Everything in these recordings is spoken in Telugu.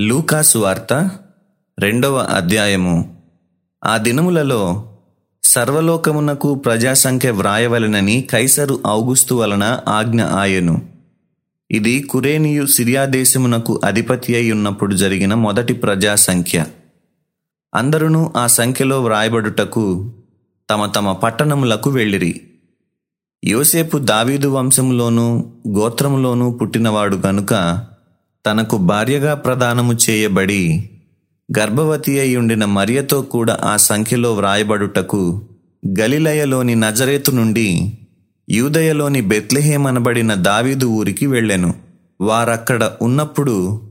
లూకాసు వార్త రెండవ అధ్యాయము. ఆ దినములలో సర్వలోకమునకు ప్రజాసంఖ్య వ్రాయవలెనని కైసరు ఔగుస్తు వలన ఆజ్ఞ ఆయను. ఇది కురేనియు సిరియా దేశమునకు అధిపతి అయి ఉన్నప్పుడు జరిగిన మొదటి ప్రజాసంఖ్య. అందరూ ఆ సంఖ్యలో వ్రాయబడుటకు తమ తమ పట్టణములకు వెళ్ళిరి. యోసేపు దావీదు వంశములోనూ గోత్రములోనూ పుట్టినవాడు గనుక తనకు భార్యగా ప్రదానము చేయబడి గర్భవతి అయి ఉండిన మరియతో కూడా ఆ సంఖ్యలో వ్రాయబడుటకు గలిలయలోని నజరేతు నుండి యూదయలోని బెత్లెహేం అనబడిన దావీదు ఊరికి వెళ్ళెను. వారక్కడ ఉన్నప్పుడు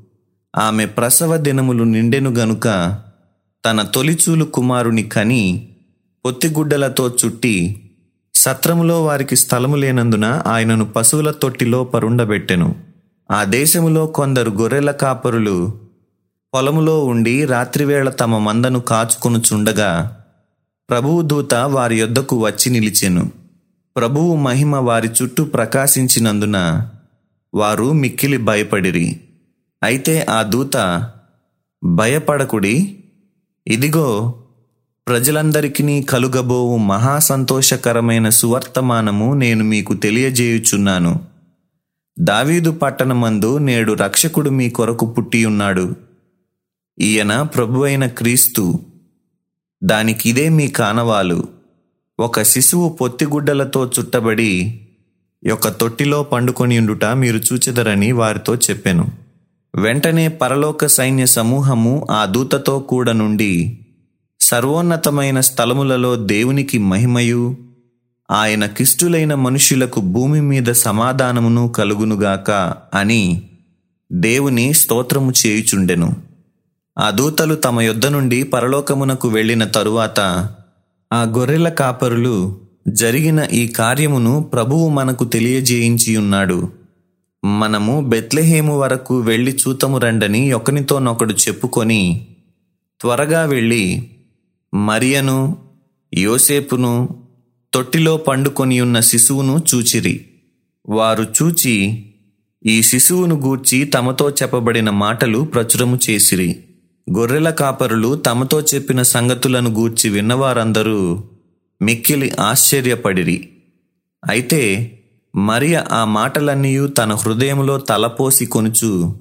ఆమె ప్రసవ దినములు నిండెను గనుక తన తొలిచూలు కుమారుని కని పొత్తిగుడ్డలతో చుట్టి సత్రములో వారికి స్థలము లేనందున ఆయనను పశువుల తొట్టిలో పరుండబెట్టెను. ఆ దేశములో కొందరు గొర్రెల కాపరులు పొలములో ఉండి రాత్రివేళ తమ మందను కాచుకొనుచుండగా ప్రభువు దూత వారి యొద్దకు వచ్చి నిలిచెను. ప్రభువు మహిమ వారి చుట్టూ ప్రకాశించినందున వారు మిక్కిలి భయపడిరి. అయితే ఆ దూత భయపడకుడి. ఇదిగో ప్రజలందరికీ కలుగబోవు మహాసంతోషకరమైన సువర్తమానము నేను మీకు తెలియజేయుచున్నాను. దావీదు పట్టణమందు నేడు రక్షకుడు మీ కొరకు పుట్టియున్నాడు. ఈయన ప్రభువైన క్రీస్తు. దానికిదే మీ కానవాలు. ఒక శిశువు పొత్తిగుడ్డలతో చుట్టబడి ఒక తొట్టిలో పండుకొని ఉండుట మీరు చూచెదరని వారితో చెప్పెను. వెంటనే పరలోక సైన్య సమూహము ఆ దూతతో కూడా నుండి సర్వోన్నతమైన స్థలములలో దేవునికి మహిమయు ఆయన కిష్టులైన మనుషులకు భూమి మీద సమాధానమును కలుగునుగాక అని దేవుని స్తోత్రము చేయుచుండెను. ఆ దూతలు తమ యొద్ద నుండి పరలోకమునకు వెళ్ళిన తరువాత ఆ గొర్రెల కాపరులు జరిగిన ఈ కార్యమును ప్రభువు మనకు తెలియజేయించి ఉన్నాడు మనము బెత్లెహేము వరకు వెళ్ళి చూతము రండని ఒకనితోనొకడు చెప్పుకొని త్వరగా వెళ్ళి మరియను యోసేపును తొట్టిలో పండుకొని ఉన్న శిశువును చూచిరి. వారు చూచి ఈ శిశువును గూర్చి తమతో చెప్పబడిన మాటలు ప్రచురము చేసిరి. గొర్రెల కాపరులు తమతో చెప్పిన సంగతులను గూర్చి విన్నవారందరూ మిక్కిలి ఆశ్చర్యపడిరి. అయితే మరియ ఆ మాటలన్నీ తన హృదయములో తలపోసి కొనుచు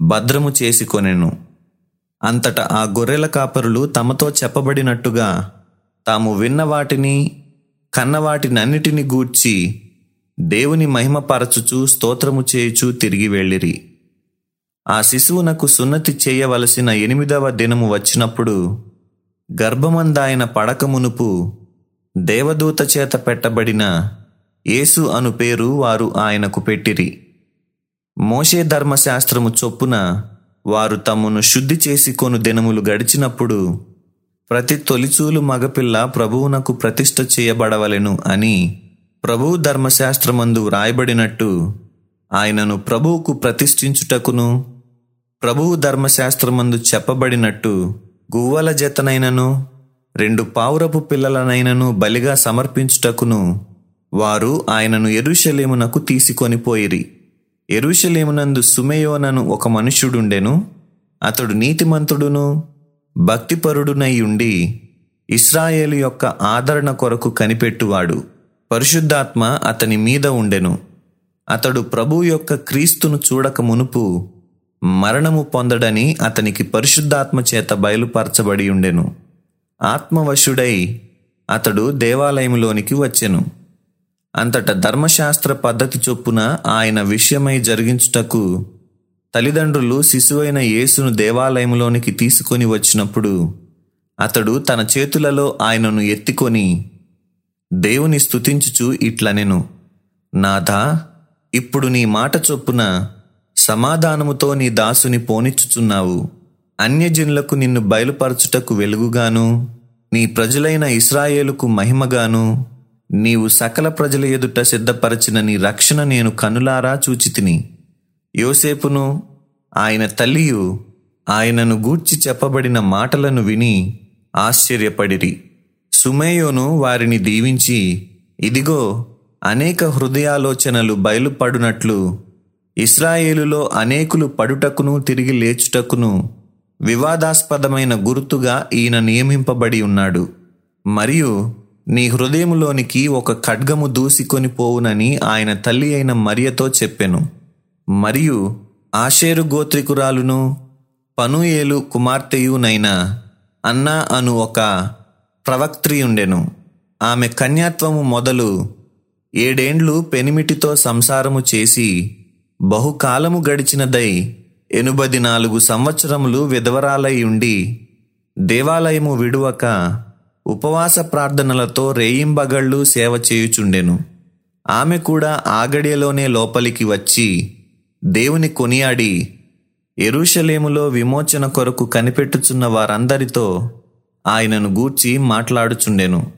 భద్రము చేసి కొనెను. అంతట ఆ గొర్రెల కాపరులు తమతో చెప్పబడినట్టుగా తాము విన్న వాటిని కన్న వాటినన్నిటిని గూర్చి దేవుని మహిమపరచుచు స్తోత్రము చేయుచు తిరిగి వెళ్ళిరి. ఆ శిశువునకు సున్నతి చేయవలసిన ఎనిమిదవ దినము వచ్చినప్పుడు గర్భమందాయన పడకమునుపు దేవదూత చేత పెట్టబడిన యేసు అను పేరు వారు ఆయనకు పెట్టిరి. మోషే ధర్మశాస్త్రము చొప్పున వారు తమను శుద్ధి చేసి కొను దినములు గడిచినప్పుడు ప్రతి తొలిచూలు మగపిల్ల ప్రభువునకు ప్రతిష్ట చేయబడవలెను అని ప్రభువు ధర్మశాస్త్రమందు వ్రాయబడినట్టు ఆయనను ప్రభువుకు ప్రతిష్ఠించుటకును ప్రభువు ధర్మశాస్త్రమందు చెప్పబడినట్టు గువ్వల జతనైనను రెండు పావురపు పిల్లలనైనను బలిగా సమర్పించుటకును వారు ఆయనను ఎరుషలేమునకు తీసుకొని పోయిరి. ఎరుషలేమునందు సుమేయోనను ఒక మనుష్యుడుండెను అతడు నీతిమంతుడును భక్తిపరుడునై ఉండి ఇస్రాయేలు యొక్క ఆదరణ కొరకు కనిపెట్టువాడు. పరిశుద్ధాత్మ అతని మీద ఉండెను. అతడు ప్రభు యొక్క క్రీస్తును చూడక మునుపు మరణము పొందడని అతనికి పరిశుద్ధాత్మ చేత బయలుపరచబడి ఉండెను. ఆత్మవశుడై అతడు దేవాలయంలోనికి వచ్చెను. అంతట ధర్మశాస్త్ర పద్ధతి చొప్పున ఆయన విషయమై జరిగించుటకు తల్లిదండ్రులు శిశువైన యేసును దేవాలయంలోనికి తీసుకొని వచ్చినప్పుడు అతడు తన చేతులలో ఆయనను ఎత్తికొని దేవుని స్థుతించుచు ఇట్లనెను. నాథా ఇప్పుడు నీ మాట చొప్పున సమాధానముతో నీ దాసుని పోనిచ్చుచున్నావు. అన్యజనులకు నిన్ను బయలుపరచుటకు వెలుగుగాను నీ ప్రజలైన ఇస్రాయేలుకు మహిమగాను నీవు సకల ప్రజల ఎదుట సిద్ధపరచిన నీ రక్షణ నేను కనులారా చూచితిని. యోసేపును ఆయన తల్లియు ఆయనను గూర్చి చెప్పబడిన మాటలను విని ఆశ్చర్యపడిరి. సుమేయోను వారిని దీవించి ఇదిగో అనేక హృదయాలోచనలు బయలుపడునట్లు ఇస్రాయేలులో అనేకులు పడుటకును తిరిగి లేచుటకును వివాదాస్పదమైన గుర్తుగా ఈయన నియమింపబడి ఉన్నాడు. మరియు నీ హృదయములోనికి ఒక ఖడ్గము దూసికొని పోవునని ఆయన తల్లి అయిన మరియతో చెప్పెను. మరియు ఆషేరు గోత్రికురాలును పనుయేలు కుమార్తెయునైన అన్నా అను ఒక ప్రవక్త్రియుండెను ఆమె కన్యాత్వము మొదలు ఏడేండ్లు పెనిమిటితో సంసారము చేసి బహుకాలము గడిచినదై ఎనుబది నాలుగు సంవత్సరములు విధవరాలై ఉండి దేవాలయము విడువక ఉపవాస ప్రార్థనలతో రేయింబగళ్ళు సేవ చేయుచుండెను. ఆమె కూడా ఆగడియలోనే లోపలికి వచ్చి దేవుని కొనియాడి ఎరుషలేములో విమోచన కొరకు కనిపెట్టుచున్న వారందరితో ఆయనను గూర్చి మాట్లాడుచుండెను.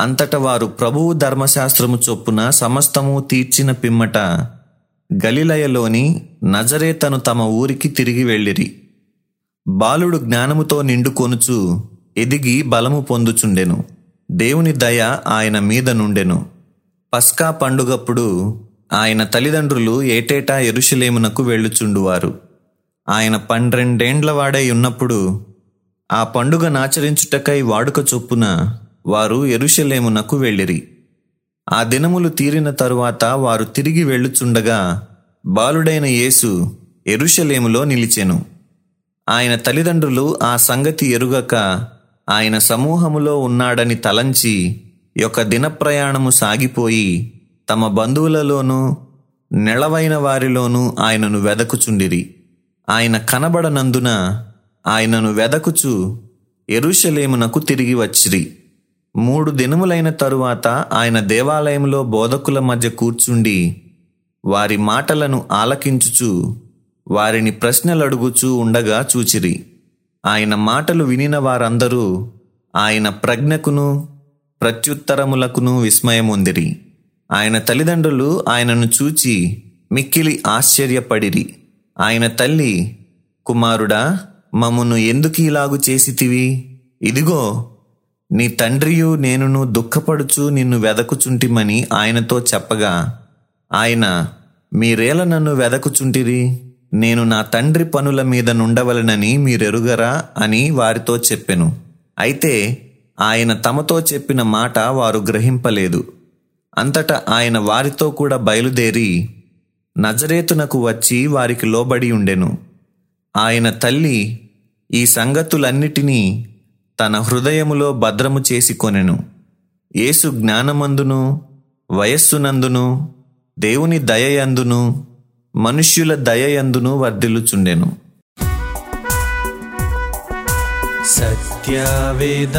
అంతట వారు ప్రభువు ధర్మశాస్త్రము చొప్పున సమస్తము తీర్చిన పిమ్మట గలిలయలోని నజరేతను తమ ఊరికి తిరిగి వెళ్ళిరి. బాలుడు జ్ఞానముతో నిండుకొనుచు ఎదిగి బలము పొందుచుండెను. దేవుని దయ ఆయన మీద నుండెను. పస్కా పండుగప్పుడు ఆయన తల్లిదండ్రులు ఏటేటా ఎరుషులేమునకు వెళ్ళుచుండువారు. ఆయన పన్నెండేండ్లవాడై ఉన్నప్పుడు ఆ పండుగ నాచరించుటకై వాడుక చొప్పున వారు ఎరుషలేమునకు వెళ్ళిరి. ఆ దినములు తీరిన తరువాత వారు తిరిగి వెళ్ళుచుండగా బాలుడైన యేసు ఎరుషలేములో నిలిచెను. ఆయన తల్లిదండ్రులు ఆ సంగతి ఎరుగక ఆయన సమూహములో ఉన్నాడని తలంచి యొక్క దినప్రయాణము సాగిపోయి తమ బంధువులలోనూ నెలవైన వారిలోనూ ఆయనను వెదకుచుండిరి. ఆయన కనబడనందున ఆయనను వెదకుచు ఎరుషలేమునకు తిరిగి వచ్చిరి. మూడు దినములైన తరువాత ఆయన దేవాలయంలో బోధకుల మధ్య కూర్చుండి వారి మాటలను ఆలకించుచు వారిని ప్రశ్నలడుగుచూ ఉండగా చూచిరి. ఆయన మాటలు వినిన వారందరూ ఆయన ప్రజ్ఞకును ప్రత్యుత్తరములకును విస్మయముందిరి. ఆయన తల్లిదండ్రులు ఆయనను చూచి మిక్కిలి ఆశ్చర్యపడిరి. ఆయన తల్లి కుమారుడా మమ్మును ఎందుకు ఇలాగు చేసితివి? ఇదిగో నీ తండ్రియు నేనును దుఃఖపడుచు నిన్ను వెదకుచుంటిమని ఆయనతో చెప్పగా ఆయన మీరేల నన్ను వెదకుచుంటిరి. నేను నా తండ్రి పనుల మీద నుండవలనని మీరెరుగరా అని వారితో చెప్పెను. అయితే ఆయన తమతో చెప్పిన మాట వారు గ్రహింపలేదు. అంతటా ఆయన వారితో కూడా బయలుదేరి నజరేతునకు వచ్చి వారికి లోబడి ఉండెను. ఆయన తల్లి ఈ సంగతులన్నిటినీ తన హృదయములో భద్రము చేసి కొనెను. యేసు జ్ఞానమందును వయస్సునందును దేవుని దయయందును మనుష్యుల దయయందును వర్ధిల్లుచుండెను. సత్యవేద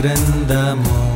గ్రంథము